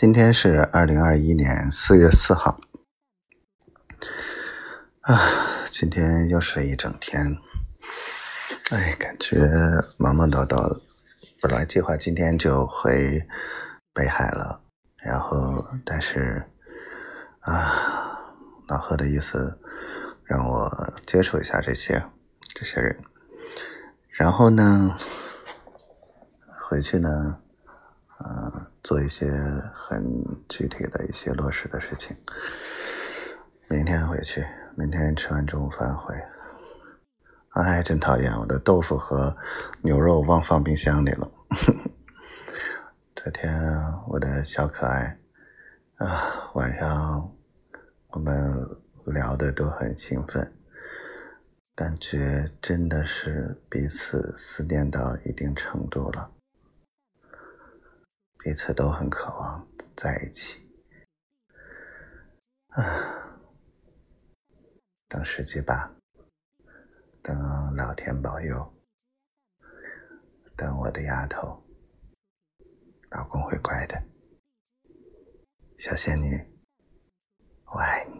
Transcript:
今天是二零二一年四月四号，啊，今天又是一整天，哎，感觉忙忙叨叨。本来计划今天就回北海了，然后但是啊，老贺的意思让我接触一下这些这些人，然后呢，回去呢。做一些很具体的一些落实的事情。明天回去，明天吃完中午饭回。哎，真讨厌，我的豆腐和牛肉忘放冰箱里了。昨天我的小可爱啊，晚上我们聊的都很兴奋，感觉真的是彼此思念到一定程度了。彼此都很渴望在一起，啊，等时机吧，等老天保佑，等我的丫头，老公会乖的，小仙女。我爱你